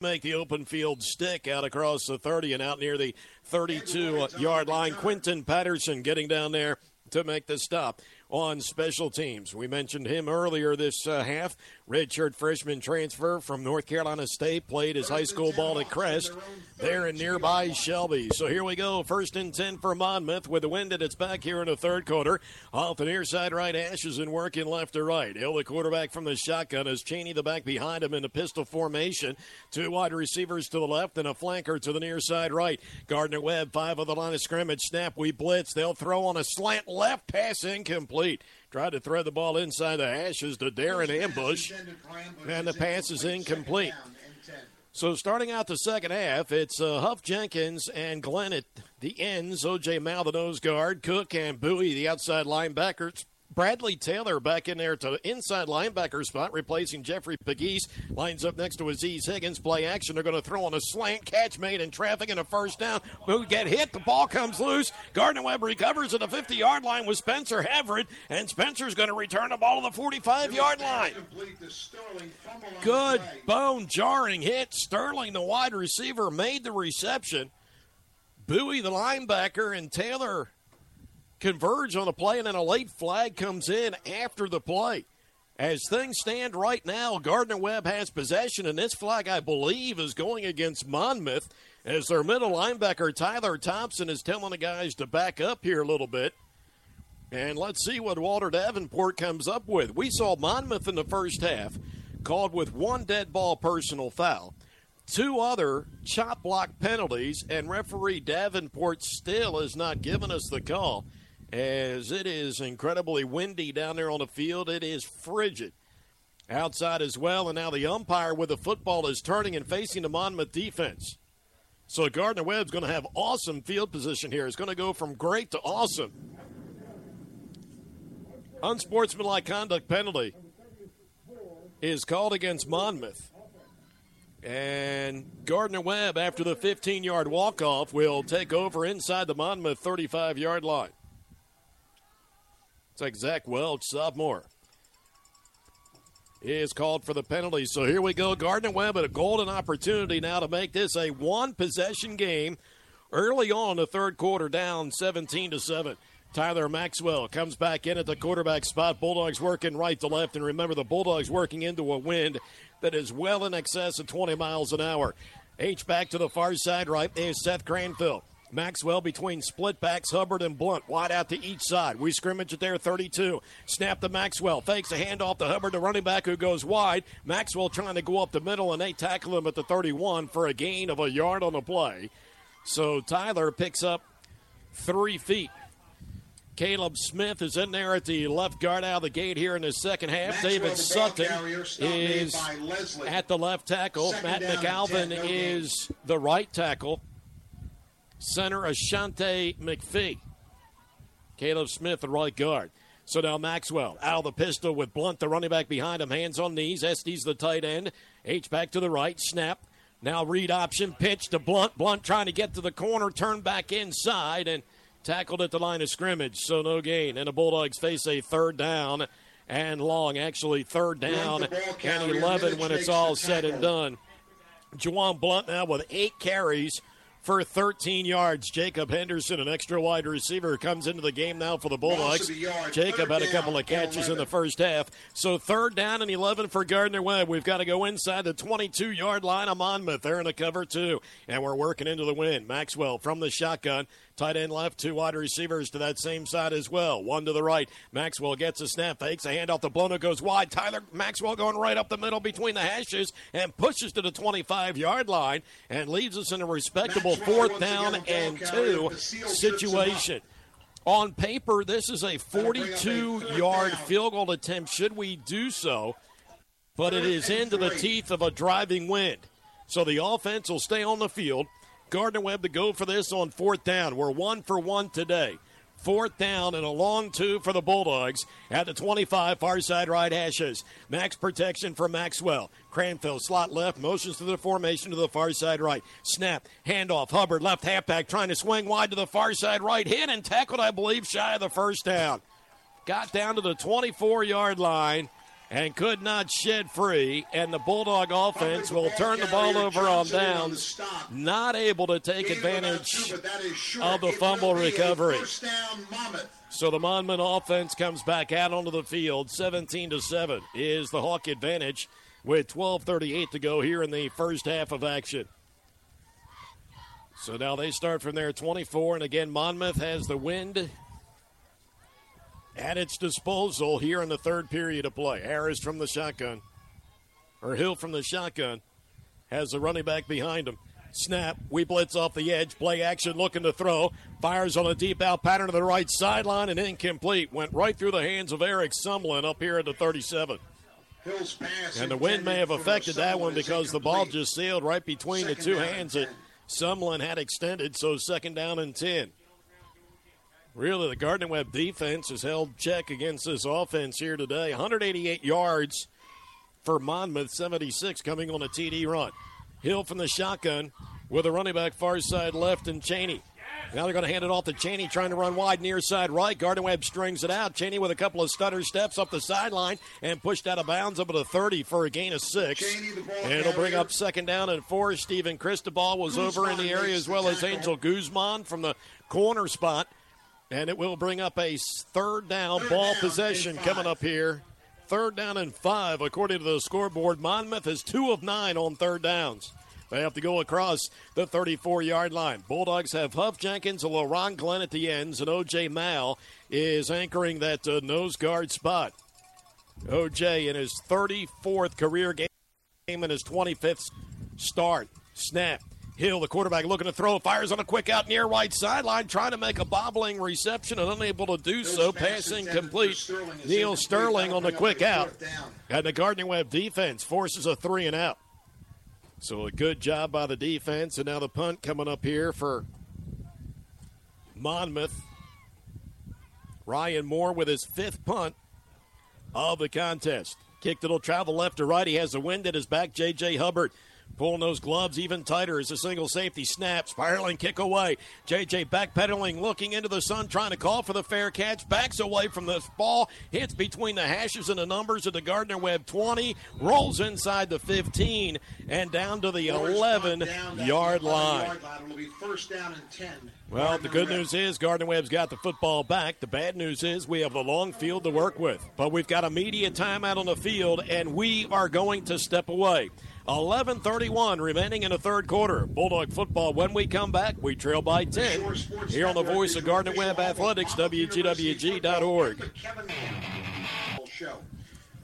make the open field stick out across the 30 and out near the 32 yard line. Quinton Patterson getting down there to make the stop on special teams. We mentioned him earlier this uh, half. Redshirt freshman transfer from North Carolina State played his high school ball at Crest there in nearby Shelby. So here we go. First and 10 for Monmouth with the wind at its back here in the third quarter. Off the near side right, hashes and working left to right. Hill, the quarterback from the shotgun, as Cheney the back behind him in the pistol formation. Two wide receivers to the left and a flanker to the near side right. Gardner Webb, five of the line of scrimmage. Snap, we blitz. They'll throw on a slant left pass incomplete. Tried to thread the ball inside the hashes to Darren Ambush, and the pass is incomplete. So starting out the second half, it's uh, Huff Jenkins and Glenn at the ends. O.J. Mal, the nose guard. Cook and Bowie, the outside linebackers. Bradley Taylor back in there to inside linebacker spot, replacing Jeffrey Pegues. Lines up next to Aziz Higgins. Play action. They're going to throw on a slant catch made in traffic and a first down. Who get hit? The ball comes loose. Gardner Webb recovers at the 50 yard line with Spencer Everett, and Spencer's going to return the ball to the 45 yard line. Good bone jarring hit. Sterling, the wide receiver, made the reception. Bowie, the linebacker, and Taylor converge on a play, and then a late flag comes in after the play. As things stand right now, Gardner Webb has possession, and this flag, I believe, is going against Monmouth as their middle linebacker, Tyler Thompson, is telling the guys to back up here a little bit. And let's see what Walter Davenport comes up with. We saw Monmouth in the first half called with one dead ball personal foul, two other chop block penalties, and referee Davenport still has not given us the call as it is incredibly windy down there on the field. It is frigid outside as well. And now the umpire with the football is turning and facing the Monmouth defense. So Gardner Webb's going to have awesome field position here. It's going to go from great to awesome. Unsportsmanlike conduct penalty is called against Monmouth. And Gardner Webb, after the 15 yard walk off, will take over inside the Monmouth 35 yard line. It's like Zach Welch, sophomore, He is called for the penalty. So here we go. Gardner Webb at a golden opportunity now to make this a one possession game early on the third quarter, down 17 to 7. Tyler Maxwell comes back in at the quarterback spot. Bulldogs working right to left. And remember, the Bulldogs working into a wind that is well in excess of 20 miles an hour. H back to the far side right. is Seth Cranfield. Maxwell between split backs, Hubbard and Blunt, wide out to each side. We scrimmage it there, 32. Snap to Maxwell, fakes a handoff to Hubbard, the running back who goes wide. Maxwell trying to go up the middle, and they tackle him at the 31 for a gain of a yard on the play. So Tyler picks up three feet. Caleb Smith is in there at the left guard out of the gate here in the second half. Maxwell, David Sutton is at the left tackle. Second Matt McAlvin is the right tackle center Ashante McPhee. Caleb Smith, the right guard. So now Maxwell out of the pistol with Blunt, the running back behind him, hands on knees. Estes the tight end. H back to the right, snap. Now read option, pitch to Blunt. Blunt trying to get to the corner, turn back inside, and tackled at the line of scrimmage. So no gain. And the Bulldogs face a third down and long. Actually, third down and 11 when it's all said and done. Juwan Blunt now with eight carries for 13 yards. Jacob Henderson, an extra wide receiver, comes into the game now for the Bulldogs. Jacob had a couple of catches in the first half. So third down and 11 for Gardner Webb. We've got to go inside the 22 yard line of Monmouth. They're in a cover two, and we're working into the win. Maxwell from the shotgun. Tight end left, two wide receivers to that same side as well. One to the right. Maxwell gets a snap, fakes a handoff. The blown goes wide. Tyler Maxwell going right up the middle between the hashes and pushes to the 25 yard line and leaves us in a respectable fourth down and two situation. On paper, this is a 42 yard field goal attempt, should we do so, but it is into the teeth of a driving wind. So the offense will stay on the field. Gardner Webb to go for this on fourth down. We're one for one today. Fourth down and a long two for the Bulldogs at the 25, far side right hashes. Max protection for Maxwell. Cranfield slot left, motions to the formation to the far side right. Snap, handoff. Hubbard left halfback trying to swing wide to the far side right. Hit and tackled, I believe, shy of the first down. Got down to the 24 yard line and could not shed free. And the Bulldog offense will turn the ball over on downs, not able to take advantage of the fumble recovery. So the Monmouth offense comes back out onto the field. 17 to 7 is the Hawk advantage with 12:38 to go here in the first half of action. So now they start from there 24 and again Monmouth has the wind at its disposal here in the third period of play. Harris from the shotgun, or Hill from the shotgun, has the running back behind him. Snap, we blitz off the edge, play action, looking to throw. Fires on a deep out pattern to the right sideline and incomplete. Went right through the hands of Eric Sumlin up here at the 37. And the wind may have affected that one because the ball just sailed right between the two hands that Sumlin had extended, so second down and 10. Really, the Gardner Webb defense has held check against this offense here today. 188 yards for Monmouth, 76 coming on a TD run. Hill from the shotgun with a running back far side left and Cheney. Now they're going to hand it off to Cheney, trying to run wide near side right. Gardner Webb strings it out. Cheney with a couple of stutter steps up the sideline and pushed out of bounds up to the 30 for a gain of six. And it'll bring up second down and four. Stephen Cristobal was over in the area as well as Angel Guzman from the corner spot. And it will bring up a third down third ball down possession coming up here. Third down and five, according to the scoreboard. Monmouth is two of nine on third downs. They have to go across the 34 yard line. Bulldogs have Huff Jenkins, and LaRon Glenn at the ends, and OJ Mal is anchoring that uh, nose guard spot. OJ in his 34th career game and his 25th start. Snap. Hill, the quarterback, looking to throw, fires on a quick out near right sideline, trying to make a bobbling reception and unable to do so. Passing complete. Sterling Neal Sterling on the quick out. And the Gardner Webb defense forces a three and out. So a good job by the defense. And now the punt coming up here for Monmouth. Ryan Moore with his fifth punt of the contest. Kicked it'll travel left to right. He has the wind at his back. J.J. Hubbard Pulling those gloves even tighter as a single safety snap. Spiraling kick away. JJ backpedaling, looking into the sun, trying to call for the fair catch. Backs away from the ball. Hits between the hashes and the numbers of the Gardner Webb 20. Rolls inside the 15 and down to the 11 yard line. It'll be First down and 10. Well, the good news is Gardner Webb's got the football back. The bad news is we have a long field to work with. But we've got a media timeout on the field, and we are going to step away. 11:31 remaining in the third quarter. Bulldog football. When we come back, we trail by 10 here on the Voice of Gardner Webb Athletics, WGWG.org.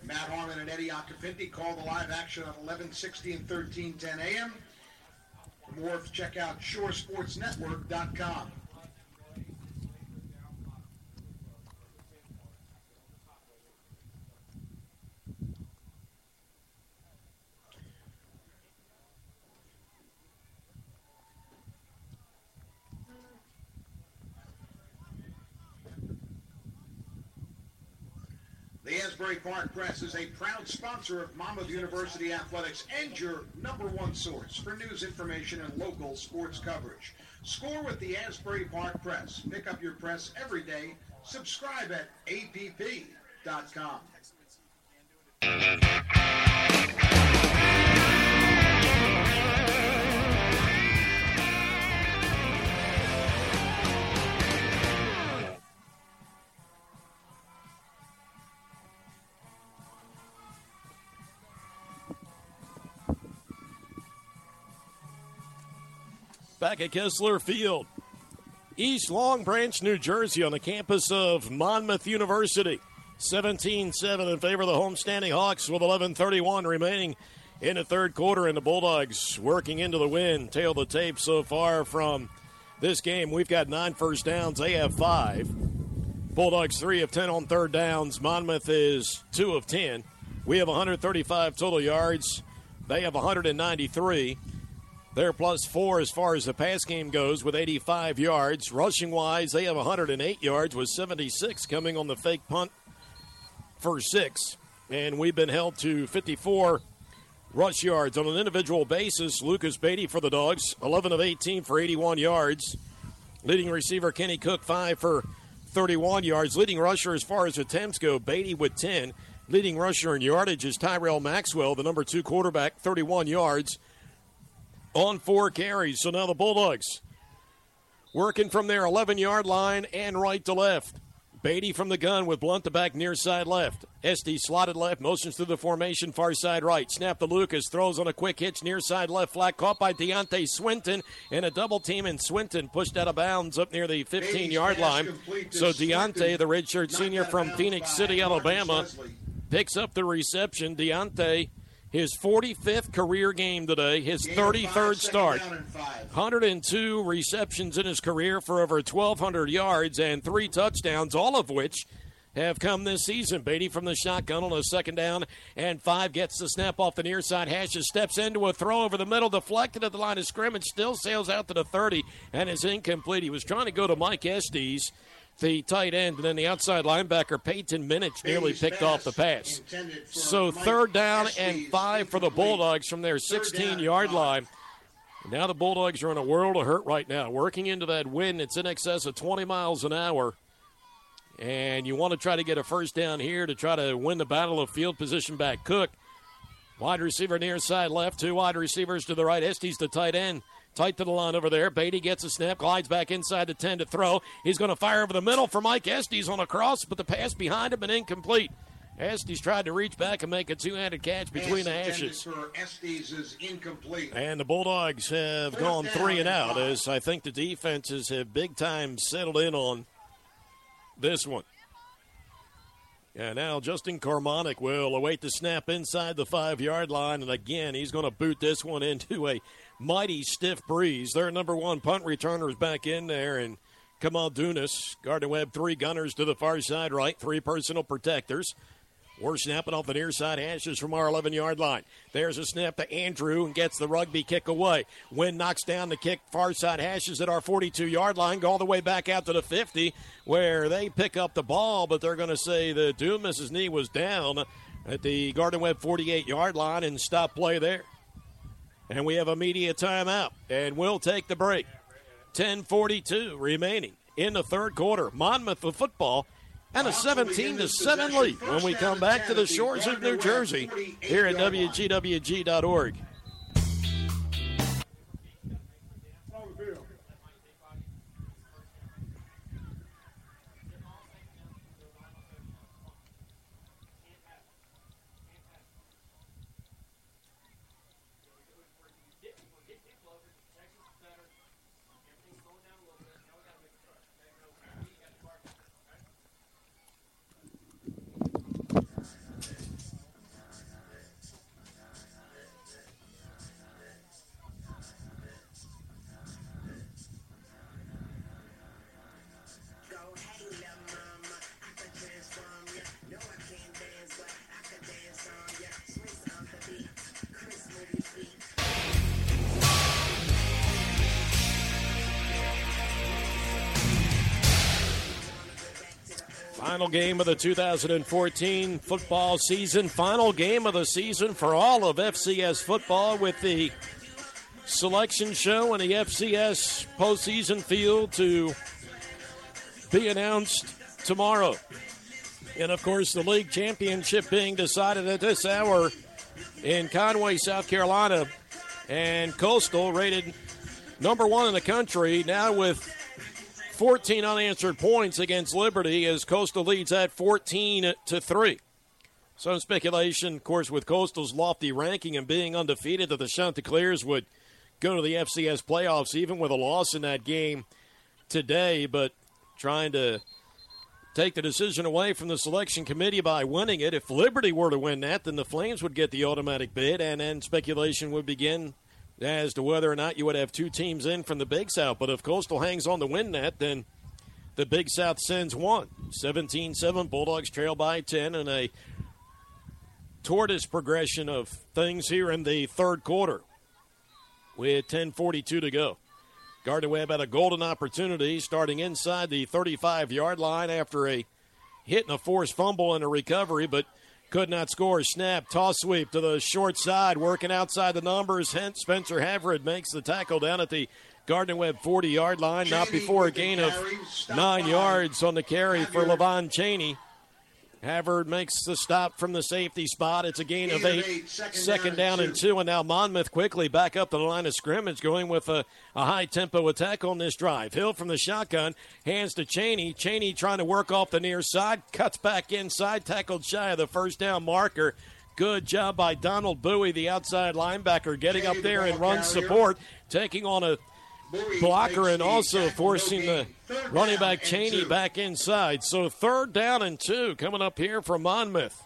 Matt Harmon and Eddie Occhipinti call the live action on 11, 16, 13, 10 a.m. For more, check out shoresportsnetwork.com. The Asbury Park Press is a proud sponsor of Monmouth University Athletics and your number one source for news information and local sports coverage. Score with the Asbury Park Press. Pick up your press every day. Subscribe at app.com. back at Kessler Field. East Long Branch, New Jersey, on the campus of Monmouth University. 17 7 in favor of the homestanding Hawks with 11.31 remaining in the third quarter, and the Bulldogs working into the win. Tail the tape so far from this game. We've got nine first downs, they have five. Bulldogs 3 of 10 on third downs. Monmouth is 2 of 10. We have 135 total yards, they have 193. They're plus four as far as the pass game goes with 85 yards. Rushing wise, they have 108 yards with 76 coming on the fake punt for six. And we've been held to 54 rush yards on an individual basis. Lucas Beatty for the Dogs, 11 of 18 for 81 yards. Leading receiver Kenny Cook, 5 for 31 yards. Leading rusher as far as attempts go, Beatty with 10. Leading rusher in yardage is Tyrell Maxwell, the number two quarterback, 31 yards on four carries. So now the Bulldogs working from their 11 yard line and right to left. Beatty from the gun with Blunt to back near side left. Esty slotted left, motions through the formation, far side right. Snap to Lucas, throws on a quick hitch near side left, flat caught by Deontay Swinton, and a double team, and Swinton pushed out of bounds up near the 15 yard line. So Deontay, the redshirt senior from Phenix City, Alabama, picks up the reception. Deontay his 45th career game today, his 33rd start. 102 receptions in his career for over 1,200 yards and three touchdowns, all of which have come this season. Beatty from the shotgun on a second down and five gets the snap off the near side. Hashes steps into a throw over the middle, deflected at the line of scrimmage, still sails out to the 30 and is incomplete. He was trying to go to Mike Estes the tight end, and then the outside linebacker Peyton Minich nearly picked off the pass. So third down and five for the Bulldogs from their 16 yard line. Now the Bulldogs are in a world of hurt right now. Working into that wind, it's in excess of 20 miles an hour. And you want to try to get a first down here to try to win the battle of field position back. Cook, wide receiver near side left, two wide receivers to the right. Estes the tight end. Tight to the line over there. Beatty gets a snap, glides back inside the 10 to throw. He's going to fire over the middle for Mike Estes on a cross, but the pass behind him and incomplete. Estes tried to reach back and make a two-handed catch between the hashes. Estes is incomplete. And the Bulldogs have First gone three and out as I think the defenses have big time settled in on this one. And now Justin Carmonic will await the snap inside the five yard line. And again, he's going to boot this one into a mighty stiff breeze. Their number one punt returner is back in there, and Kamal Dunas, Gardner Webb, three gunners to the far side right, three personal protectors. We're snapping off the near side hashes from our 11 yard line. There's a snap to Andrew and gets the rugby kick away. Wynn knocks down the kick, far side hashes at our 42 yard line, go all the way back out to the 50, where they pick up the ball, but they're going to say the Dumas' knee was down at the Gardner Webb 48 yard line and stop play there. And we have a media timeout, and we'll take the break. 10:42 remaining in the third quarter. Monmouth of football and a 17 to 7 lead when we come back to the shores of New Jersey here at WGWG.org. Final game of the 2014 football season. Final game of the season for all of FCS football with the selection show and the FCS postseason field to be announced tomorrow. And of course, the league championship being decided at this hour in Conway, South Carolina. And Coastal rated number one in the country now with 14 unanswered points against Liberty as Coastal leads at 14 to 3. Some speculation, of course, with Coastal's lofty ranking and being undefeated, that the Chanticleers would go to the FCS playoffs even with a loss in that game today, but trying to take the decision away from the selection committee by winning it. If Liberty were to win that, then the Flames would get the automatic bid, and then speculation would begin as to whether or not you would have two teams in from the Big South. But if Coastal hangs on the win net, then the Big South sends one. 17 7, Bulldogs trail by 10, and a tortoise progression of things here in the third quarter with 10.42 to go. Gardner Webb had a golden opportunity starting inside the 35 yard line after a hit and a forced fumble and a recovery, but could not score. Snap, toss sweep to the short side, working outside the numbers. Hence, Spencer Haverod makes the tackle down at the Gardner Webb 40 yard line, not before a gain of nine yards on the carry for Levon Cheney. Havard makes the stop from the safety spot. It's a gain of eight. eight, second Second down down and and two. two. And now Monmouth quickly back up to the line of scrimmage, going with a, a high tempo attack on this drive. Hill from the shotgun, hands to Cheney. Cheney trying to work off the near side, cuts back inside, tackled shy of the first down marker. Good job by Donald Bowie, the outside linebacker, getting Cheney, up there the and run carrier. support, taking on a blocker and also forcing the running back Cheney back inside. So third down and two coming up here from Monmouth.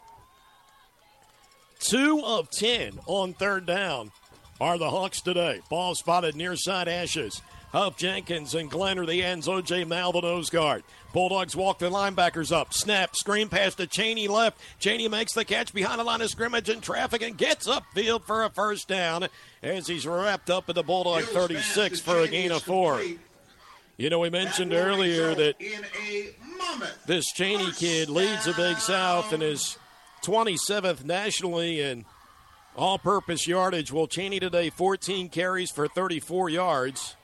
Two of ten on third down are the Hawks today. Ball spotted near side hashes. Huff Jenkins and Glenn are the ends. OJ Mal the nose guard. Bulldogs walk the linebackers up. Snap, screen pass to Cheney left. Cheney makes the catch behind the line of scrimmage in traffic and gets upfield for a first down as he's wrapped up at the Bulldog 36 for a gain of four. You know, we mentioned will earlier that in a Monmouth this Cheney first kid leads the Big South and is 27th nationally in all purpose yardage. Well, Cheney today 14 carries for 34 yards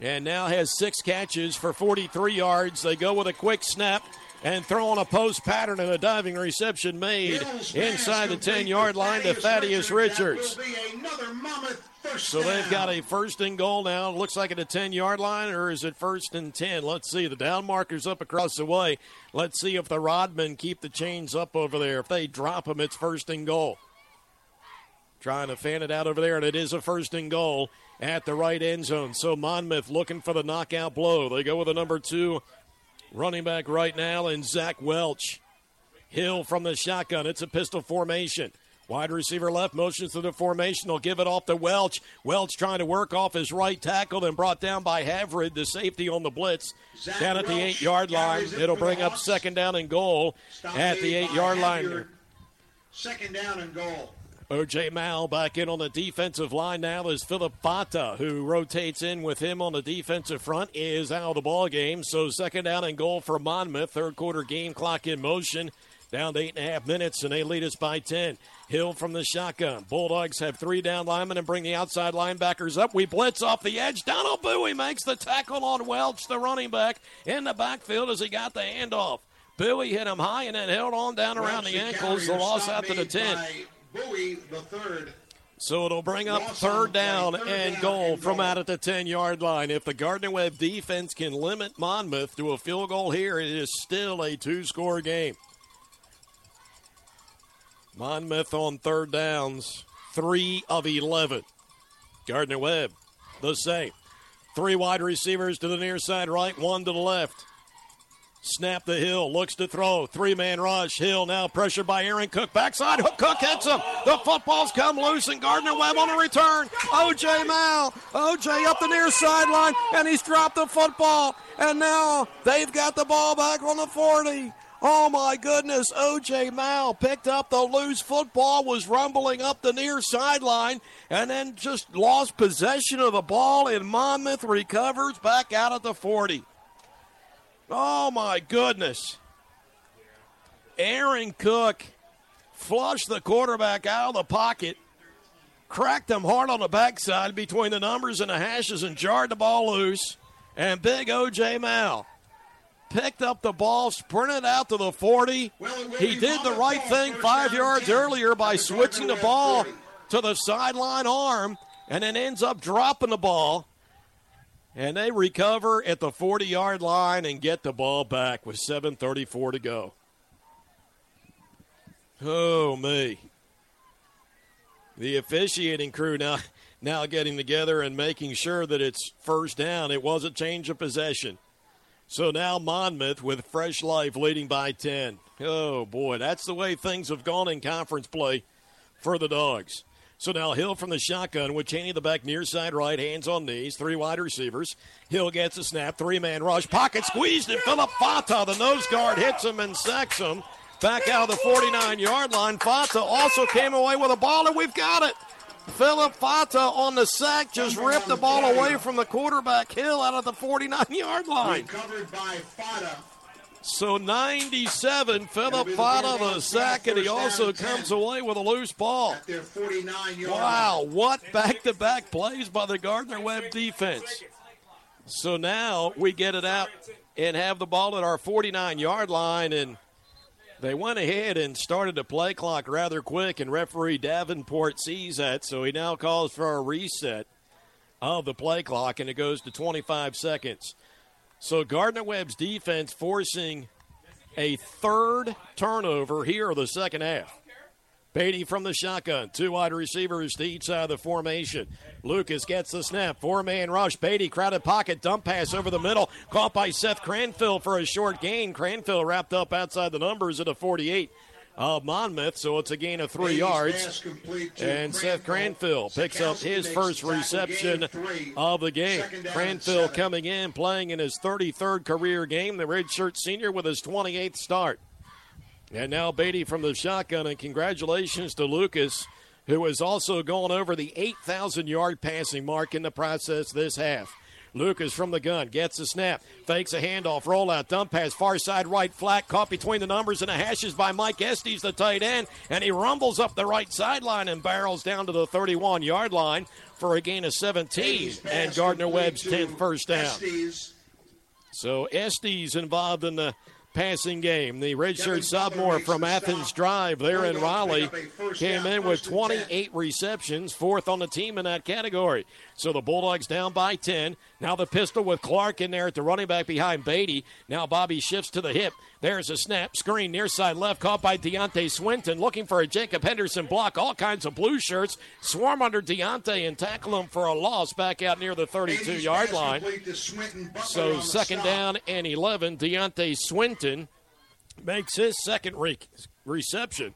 and now has six catches for 43 yards. They go with a quick snap and throw on a post pattern and a diving reception made inside the 10 yard line to Thaddeus Richards. That will be another Monmouth first So they've got a first and goal now. Looks like at a 10 yard line, or is it first and 10? Let's see. The down marker's up across the way. Let's see if the Rodmen keep the chains up over there. If they drop them, it's first and goal. Trying to fan it out over there, and it is a first and goal at the right end zone. So Monmouth looking for the knockout blow. They go with the number two running back right now, and Zach Welch. Hill from the shotgun. It's a pistol formation. Wide receiver left motions to the formation. They'll give it off to Welch. Welch trying to work off his right tackle, then brought down by Havrid, the safety on the blitz. Zach down at the eight yard line. it It'll bring up second down and goal at the eight yard line. Second down and goal. OJ Mal back in on the defensive line now is Philip Fata, who rotates in with him on the defensive front, is out of the ball game. So second down and goal for Monmouth. Third quarter game clock in motion. Down to eight and a half minutes, and they lead us by 10. Hill from the shotgun. Bulldogs have three down linemen and bring the outside linebackers up. We blitz off the edge. Donald Bowie makes the tackle on Welch, the running back, in the backfield as he got the handoff. Bowie hit him high and then held on down around Welch, the ankles. The loss out to the 10. Bowie, the third. So it'll bring up third down and goal from out at the 10 yard line. If the Gardner Webb defense can limit Monmouth to a field goal here, it is still a two score game. Monmouth on third downs, three of 11. Gardner Webb, the same. Three wide receivers to the near side right, one to the left. Snap the Hill, looks to throw. Three man rush. Hill now pressured by Aaron Cook. Backside, Hook Cook hits him. The football's come loose, and Gardner Webb on a return. OJ Mal. OJ up the near sideline, and he's dropped the football. And now they've got the ball back on the 40. Oh my goodness, OJ Mal picked up the loose football, was rumbling up the near sideline, and then just lost possession of the ball, and Monmouth recovers back out at the 40. Oh my goodness. Aaron Cook flushed the quarterback out of the pocket, cracked him hard on the backside between the numbers and the hashes, and jarred the ball loose. And big OJ Mal picked up the ball, sprinted out to the 40. Well, He did the right thing five yards 10 earlier by switching the ball Webb 40. to the sideline arm and then ends up dropping the ball. And they recover at the 40 yard line and get the ball back with 7.34 to go. Oh, me. The officiating crew now, now getting together and making sure that it's first down. It was a change of possession. So now Monmouth with fresh life leading by 10. Oh, boy, that's the way things have gone in conference play for the Dogs. So now Hill from the shotgun with Cheney the back near side right, hands on knees, three wide receivers. Hill gets a snap, three man rush, pocket squeezed, and Philip Fata, the nose guard, hits him and sacks him. Back out of the 49 yard line. Fata also came away with a ball, and we've got it. Philip Fata on the sack just ripped the ball away from the quarterback Hill out of the 49 yard line. Recovered by Fata. So 97, Philip That'll the sack, and he also comes away with a loose ball. At their 49 yard Wow, what back to back plays by the Gardner Webb defense. So now we get it out and have the ball at our 49 yard line, and They went ahead and started the play clock rather quick, and referee Davenport sees that, so he now calls for a reset of the play clock, and it goes to 25 seconds. So Gardner Webb's defense forcing a third turnover here of the second half. Beatty from the shotgun. Two wide receivers to each side of the formation. Lucas gets the snap. Four man rush. Beatty crowded pocket. Dump pass over the middle. Caught by Seth Cranfield for a short gain. Cranfield wrapped up outside the numbers at a 48 of Monmouth, so it's a gain of three yards. And Seth Cranfield picks up his first reception of the game. Cranfield coming in, playing in his 33rd career game, the redshirt senior with his 28th start. And now Beatty from the shotgun, and congratulations to Lucas, who has also gone over the 8,000 yard passing mark in the process this half. Lucas from the gun gets the snap, fakes a handoff, rollout, dump pass, far side right, flat, caught between the numbers and the hashes by Mike Estes, the tight end, and he rumbles up the right sideline and barrels down to the 31 yard line for a gain of 17 and Gardner Webb's 10th first down. Estes. So Estes involved in the passing game. The redshirt sophomore from Athens Drive there in Raleigh came in with 28 receptions, fourth on the team in that category. So the Bulldogs down by 10. Now the pistol with Clark in there at the running back behind Beatty. Now Bobby shifts to the hip. There's a snap. Screen near side left, caught by Deontay Swinton, looking for a Jacob Henderson block. All kinds of blue shirts swarm under Deontay and tackle him for a loss back out near the 32 yard line. So second down and 11. Deontay Swinton makes his second re- reception.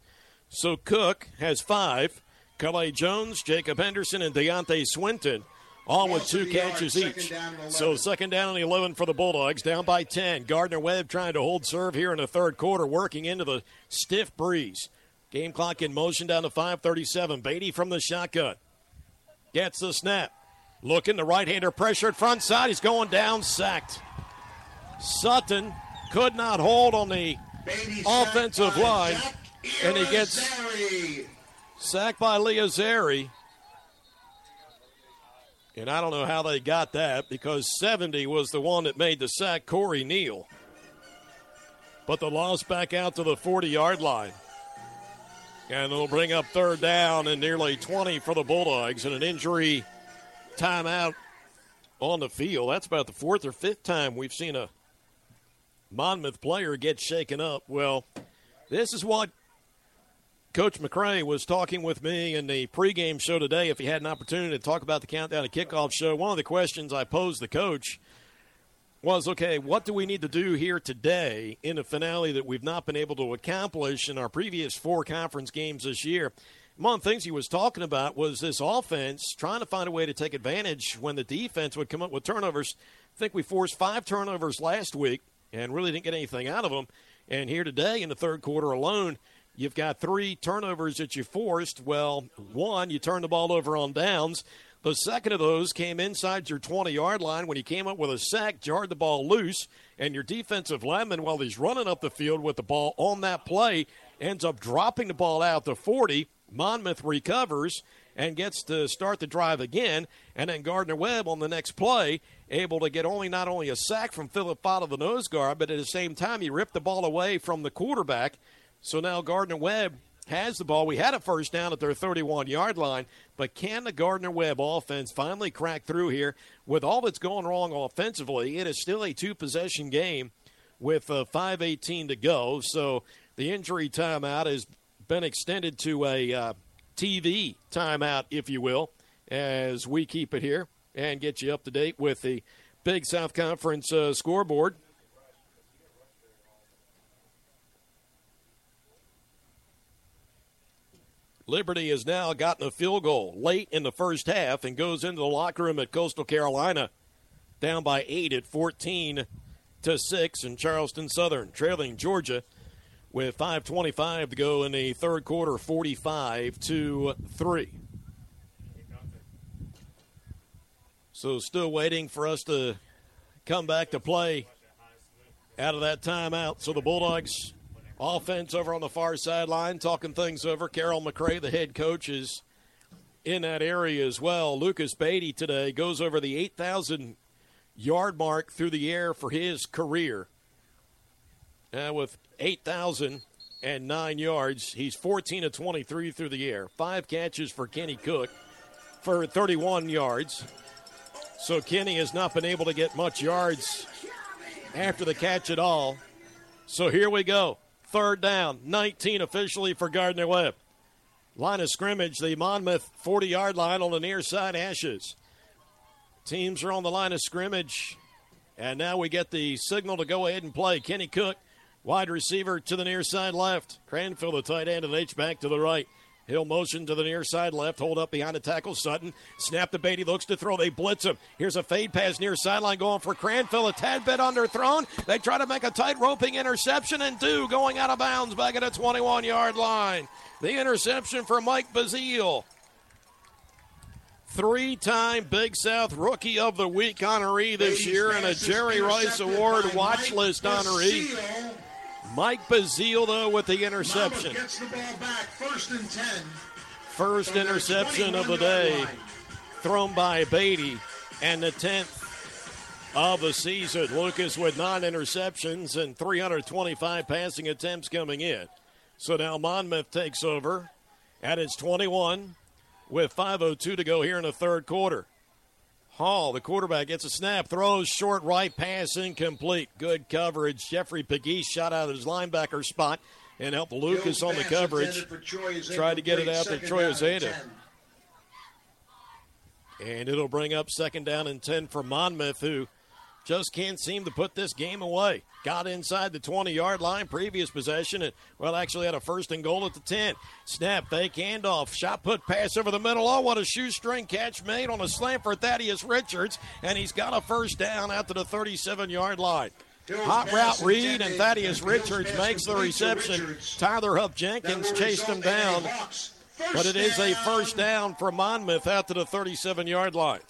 So Cook has five. Calais Jones, Jacob Henderson, and Deontay Swinton all with two catches each. So second down and 11 for the Bulldogs, down by 10. Gardner Webb trying to hold serve here in the third quarter, working into the stiff breeze. Game clock in motion down to 5:37. Beatty from the shotgun gets the snap. Looking, the right-hander pressured front side. He's going down, sacked. Sutton could not hold on the offensive line, and he gets sacked by Leozeri. And I don't know how they got that because 70 was the one that made the sack, Corey Neal. But the loss back out to the 40 yard line. And it'll bring up third down and nearly 20 for the Bulldogs and an injury timeout on the field. That's about the fourth or fifth time we've seen a Monmouth player get shaken up. Well, this is what Coach McCray was talking with me in the pregame show today. If he had an opportunity to talk about the countdown to kickoff show, one of the questions I posed the coach was, okay, what do we need to do here today in the finale that we've not been able to accomplish in our previous four conference games this year? One of the things he was talking about was this offense trying to find a way to take advantage when the defense would come up with turnovers. I think we forced five turnovers last week and really didn't get anything out of them. And here today in the third quarter alone, You've got three turnovers that you forced. Well, one, you turned the ball over on downs. The second of those came inside your 20 yard line when he came up with a sack, jarred the ball loose, and your defensive lineman, while he's running up the field with the ball on that play, ends up dropping the ball out to 40. Monmouth recovers and gets to start the drive again. And then Gardner Webb on the next play, able to get only not only a sack from Philip Fott the nose guard, but at the same time, he ripped the ball away from the quarterback so now Gardner Webb has the ball. We had a first down at their 31 yard line, but can the Gardner Webb offense finally crack through here? With all that's going wrong offensively, it is still a two possession game with uh, 5.18 to go. So the injury timeout has been extended to a uh, TV timeout, if you will, as we keep it here and get you up to date with the Big South Conference uh, scoreboard. Liberty has now gotten a field goal late in the first half and goes into the locker room at Coastal Carolina, down by eight at 14 to six, and Charleston Southern trailing Georgia with 5:25 to go in the third quarter, 45 to three. So still waiting for us to come back to play out of that timeout. So the Bulldogs offense over on the far sideline, talking things over. Carroll McCray, the head coach, is in that area as well. Lucas Beatty today goes over the 8,000 yard mark through the air for his career uh, with 8,000 and nine yards. He's 14 of 23 through the air. Five catches for Kenny Cook for 31 yards. So Kenny has not been able to get much yards after the catch at all. So here we go. Third down, 19 officially for Gardner Webb. Line of scrimmage, the Monmouth 40 yard line on the near side hashes. Teams are on the line of scrimmage. And now we get the signal to go ahead and play. Kenny Cook, wide receiver to the near side left. Cranfield, the tight end, and H back to the right. He'll motion to the near side left, hold up behind a tackle. Sutton snap the bait. He looks to throw. They blitz him. Here's a fade pass near sideline going for Cranfield. A tad bit underthrown. They try to make a tight roping interception and do going out of bounds back at a 21 yard line. The interception for Mike Bazile. Three time Big South Rookie of the Week honoree this year and a Jerry Rice Award watch list honoree. Mike Bazile, though, with the interception. Gets the ball back, first and 10. First interception of the day thrown by Beatty and the 10th of the season. Lucas with nine interceptions and 325 passing attempts coming in. So now Monmouth takes over at its 21 with 5.02 to go here in the third quarter. Hall, the quarterback, gets a snap, throws short right pass incomplete. Good coverage. Jeffrey Pegues shot out of his linebacker spot and helped Lucas on the coverage. Tried to get it out to Troy Ozeta. And it'll bring up second down and 10 for Monmouth, who just can't seem to put this game away. Got inside the 20 yard line, previous possession, and, well, actually had a first and goal at the 10. Snap, fake handoff, shot put pass over the middle. Oh, what a shoestring catch made on a slant for Thaddeus Richards, and he's got a first down out to the 37 yard line. Hot route read, and Thaddeus Richards makes the reception. Tyler Huff Jenkins chased him down, but it is a first down for Monmouth out to the 37 yard line.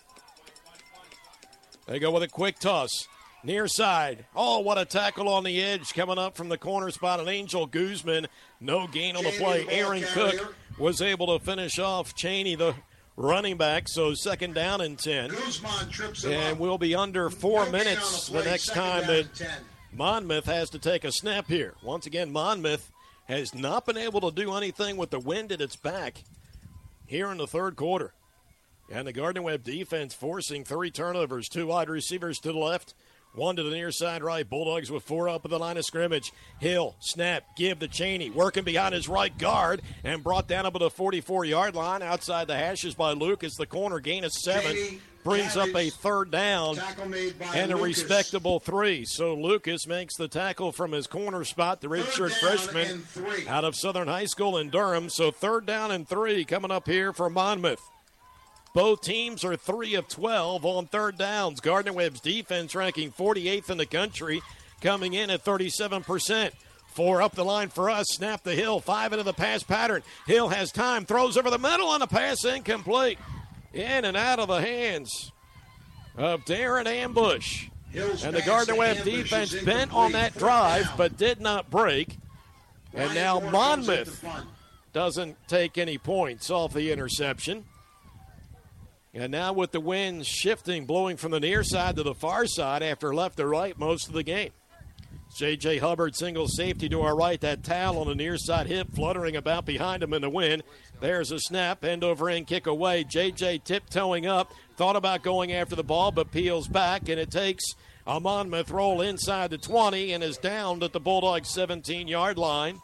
They go with a quick toss. Near side. Oh, what a tackle on the edge coming up from the corner spot. An Angel Guzman. No gain on the play. Aaron Cook was able to finish off Cheney, the running back. So second down and 10. And we'll be under four minutes the next time that Monmouth has to take a snap here. Once again, Monmouth has not been able to do anything with the wind at its back here in the third quarter. And the Gardner Webb defense forcing three turnovers, two wide receivers to the left, one to the near side right. Bulldogs with four up at the line of scrimmage. Hill, snap, give to Cheney, working behind his right guard, and brought down up to the 44 yard line outside the hashes by Lucas. The corner gain of seven. Cheney brings up a third down and a Lucas. respectable three. So Lucas makes the tackle from his corner spot, the redshirt freshman out of Southern High School in Durham. So third down and three coming up here for Monmouth. Both teams are 3 of 12 on third downs. Gardner Webb's defense ranking 48th in the country, coming in at 37%. Four up the line for us. Snap the hill. Five into the pass pattern. Hill has time. Throws over the middle on the pass incomplete. In and out of the hands of Darren Ambush. Hill's And the Gardner Webb defense bent on that drive, down. but did not break. And Ryan now Moore comes at the Monmouth doesn't take any points off the interception. And now with the winds shifting, blowing from the near side to the far side after left to right most of the game. J.J. Hubbard single safety to our right. That towel on the near side hip fluttering about behind him in the wind. There's a snap, end over end kick away. J.J. tiptoeing up, thought about going after the ball, but peels back, and it takes a Monmouth roll inside the 20 and is downed at the Bulldogs 17 yard line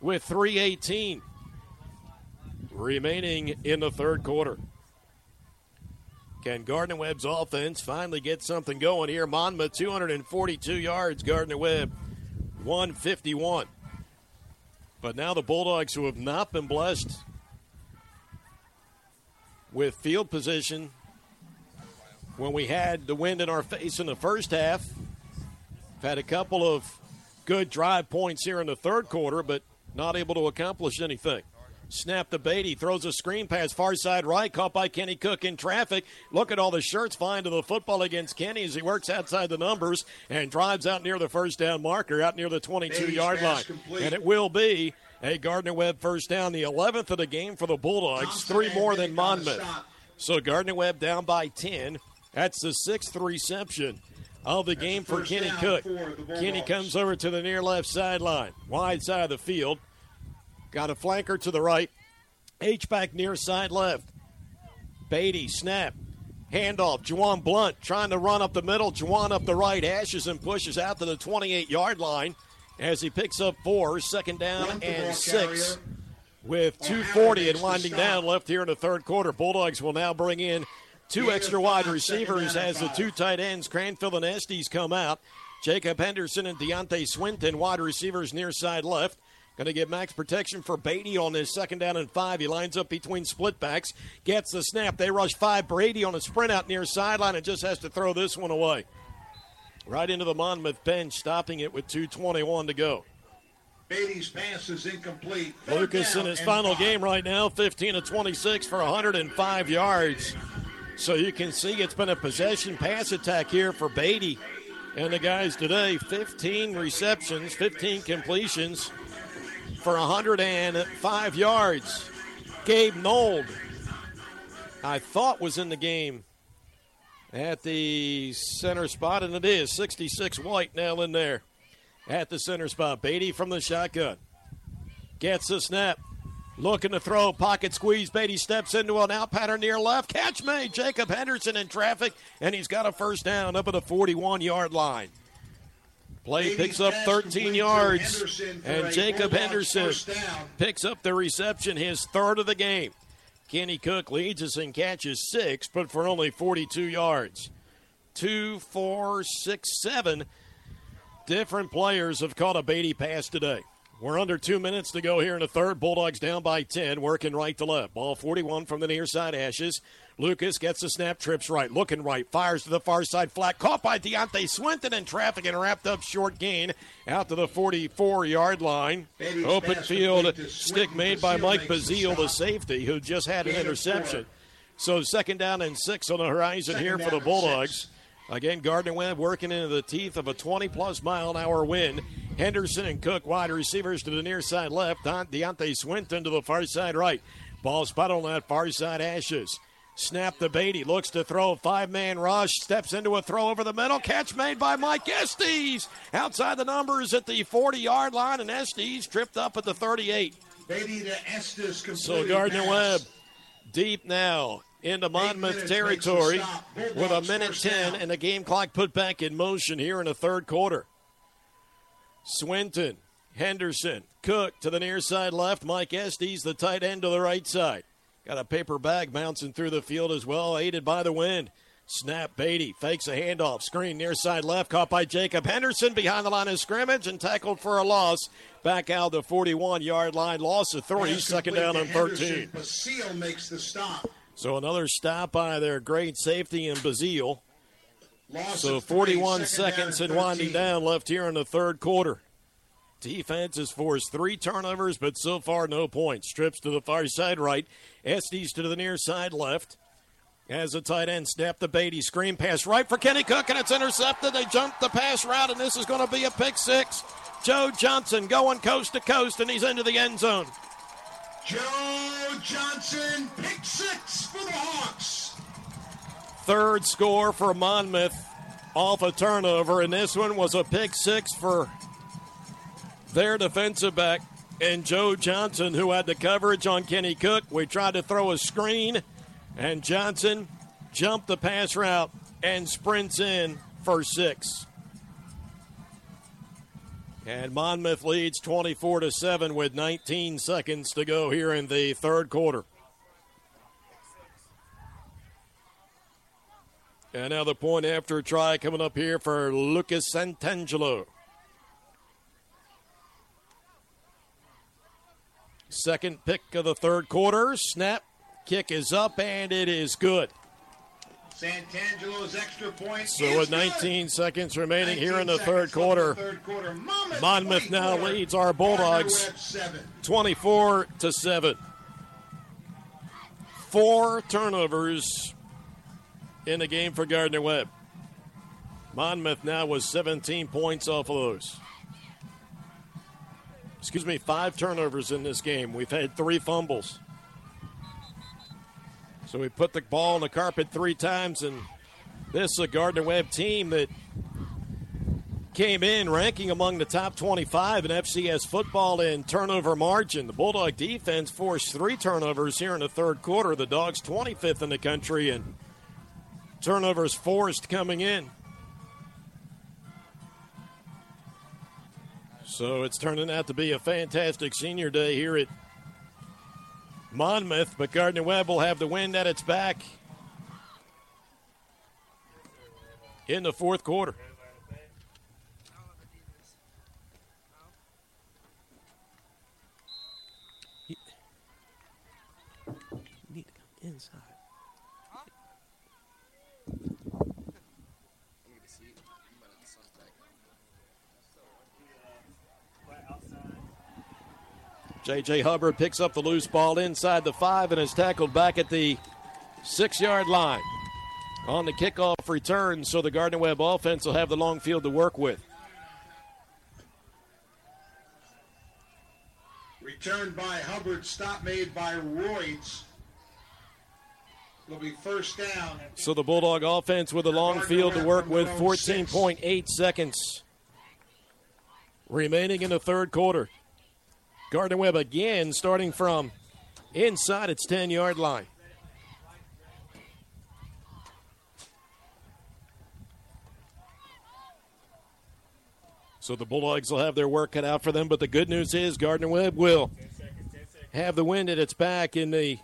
with 318 remaining in the third quarter. Can Gardner Webb's offense finally get something going here? Monmouth 242 yards, Gardner Webb 151. But now the Bulldogs, who have not been blessed with field position when we had the wind in our face in the first half, had a couple of good drive points here in the third quarter, but not able to accomplish anything. Snap the bait. He throws a screen pass far side right, caught by Kenny Cook in traffic. Look at all the shirts flying to the football against Kenny as he works outside the numbers and drives out near the first down marker, out near the 22 yard line. complete. And it will be a Gardner Webb first down, the 11th of the game for the Bulldogs, three more than Monmouth. So Gardner Webb down by 10. That's the sixth reception of the game for Kenny Cook. Kenny comes over to the near left sideline, wide side of the field. Got a flanker to the right. H back near side left. Beatty snap. Handoff. Juwan Blunt trying to run up the middle. Juwan up the right. hashes and pushes out to the 28 yard line as he picks up four. Second down and six. With 240 and winding down left here in the third quarter. Bulldogs will now bring in two extra wide receivers as the two tight ends, Cranfield and Estes, come out. Jacob Henderson and Deontay Swinton, wide receivers near side left. Going to get max protection for Beatty on this second down and five. He lines up between split backs, gets the snap. They rush five. Brady on a sprint out near sideline and just has to throw this one away. Right into the Monmouth bench, stopping it with 2.21 to go. Beatty's pass is incomplete. Lucas in his final five. game right now, 15 to 26 for 105 yards. So you can see it's been a possession pass attack here for Beatty and the guys today. 15 receptions, 15 completions for 105 yards. Gabe Nold, I thought was in the game at the center spot, and it is 66 White now in there at the center spot. Beatty from the shotgun gets the snap. Looking to throw, pocket squeeze. Beatty steps into an out pattern near left. Catch made. Jacob Henderson in traffic, and he's got a first down up at the 41 yard line. Play picks up 13 yards, and Jacob Henderson picks up the reception, his third of the game. Kenny Cook leads us in catches six, but for only 42 yards. Two, four, six, seven different players have caught a Beatty pass today. We're under two minutes to go here in the third. Bulldogs down by 10, working right to left. Ball 41 from the near side, hashes. Lucas gets the snap, trips right, looking right, fires to the far side, flat, caught by Deontay Swinton in traffic and wrapped up short gain out to the 44 yard line. Beatty's Open field, stick made by Mike Bazile, the safety, who just had an interception. So second down and six on the horizon Second here for the Bulldogs. Again, Gardner Webb working into the teeth of a 20 plus mile an hour wind. Henderson and Cook wide receivers to the near side left. Deontay Swinton to the far side right. Ball spot on that far side, hashes. Snap to Beatty. Looks to throw. Five man rush. Steps into a throw over the middle. Catch made by Mike Estes. Outside the numbers at the 40 yard line, and Estes tripped up at the 38. Beatty to Estes So Gardner Webb deep now into Monmouth territory with a minute 10 down. and the game clock put back in motion here in the third quarter. Swinton, Henderson, Cook to the near side left. Mike Estes, the tight end to the right side. Got a paper bag bouncing through the field as well, aided by the wind. Snap Beatty fakes a handoff. Screen near side left, caught by Jacob Henderson behind the line of scrimmage and tackled for a loss. Back out the 41 yard line. Loss of three, second down on Henderson. 13. Bazile makes the stop. So another stop by their great safety in Bazile. Loss So 41 three, seconds and winding down left here in the third quarter. Defense has forced three turnovers, but so far no points. Trips to the far side right. Estes to the near side left. As a tight end, snap the Beatty. Screen pass right for Kenny Cook, and it's intercepted. They jump the pass route, and this is going to be a pick six. Joe Johnson going coast to coast, and he's into the end zone. Joe Johnson, pick six for the Hawks. Third score for Monmouth off a turnover, and this one was a pick six for their defensive back and Joe Johnson, who had the coverage on Kenny Cook. We tried to throw a screen, and Johnson jumped the pass route and sprints in for six. And Monmouth leads 24 to 7 with 19 seconds to go here in the third quarter. And now the point after try coming up here for Lucas Santangelo. Second pick of the third quarter. Snap. Kick is up and it is good. Santangelo's extra point. So with good. 19 seconds remaining here in the third quarter, third quarter. Monmouth, Monmouth now 24, leads our Bulldogs. Gardner Webb, seven. 24 to 7. Four turnovers in the game for Gardner Webb. Monmouth now was 17 points off of those. Excuse me, five turnovers in this game. We've had three fumbles. So we put the ball on the carpet three times, and this is a Gardner Webb team that came in ranking among the top 25 in FCS football in turnover margin. The Bulldog defense forced three turnovers here in the third quarter. The Dogs 25th in the country and turnovers forced coming in. So it's turning out to be a fantastic senior day here at Monmouth, but Gardner Webb will have the wind at its back in the fourth quarter. need to come inside. J.J. Hubbard picks up the loose ball inside the five and is tackled back at the six yard line on the kickoff return. So the Gardner Webb offense will have the long field to work with. Returned by Hubbard, stop made by Royds. It'll be first down. So the Bulldog offense with a long field to work with, 14.8 seconds remaining in the third quarter. Gardner Webb again starting from inside its 10 yard line. So the Bulldogs will have their work cut out for them, but the good news is Gardner Webb will have the wind at its back in the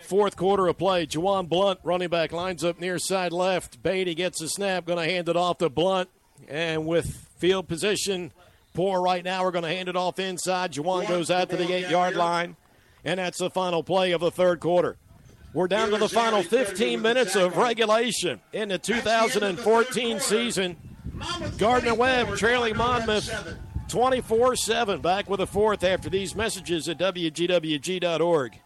fourth quarter of play. Jawan Blunt, running back, lines up near side left. Beatty gets a snap, going to hand it off to Blunt. And with field position poor right now, we're going to hand it off inside. Jawan goes out to the eight yard line. And that's the final play of the third quarter. We're down to the final 15 minutes of regulation in the 2014 season. Gardner Webb trailing Monmouth 24 7. Back with a fourth after these messages at WGWG.org.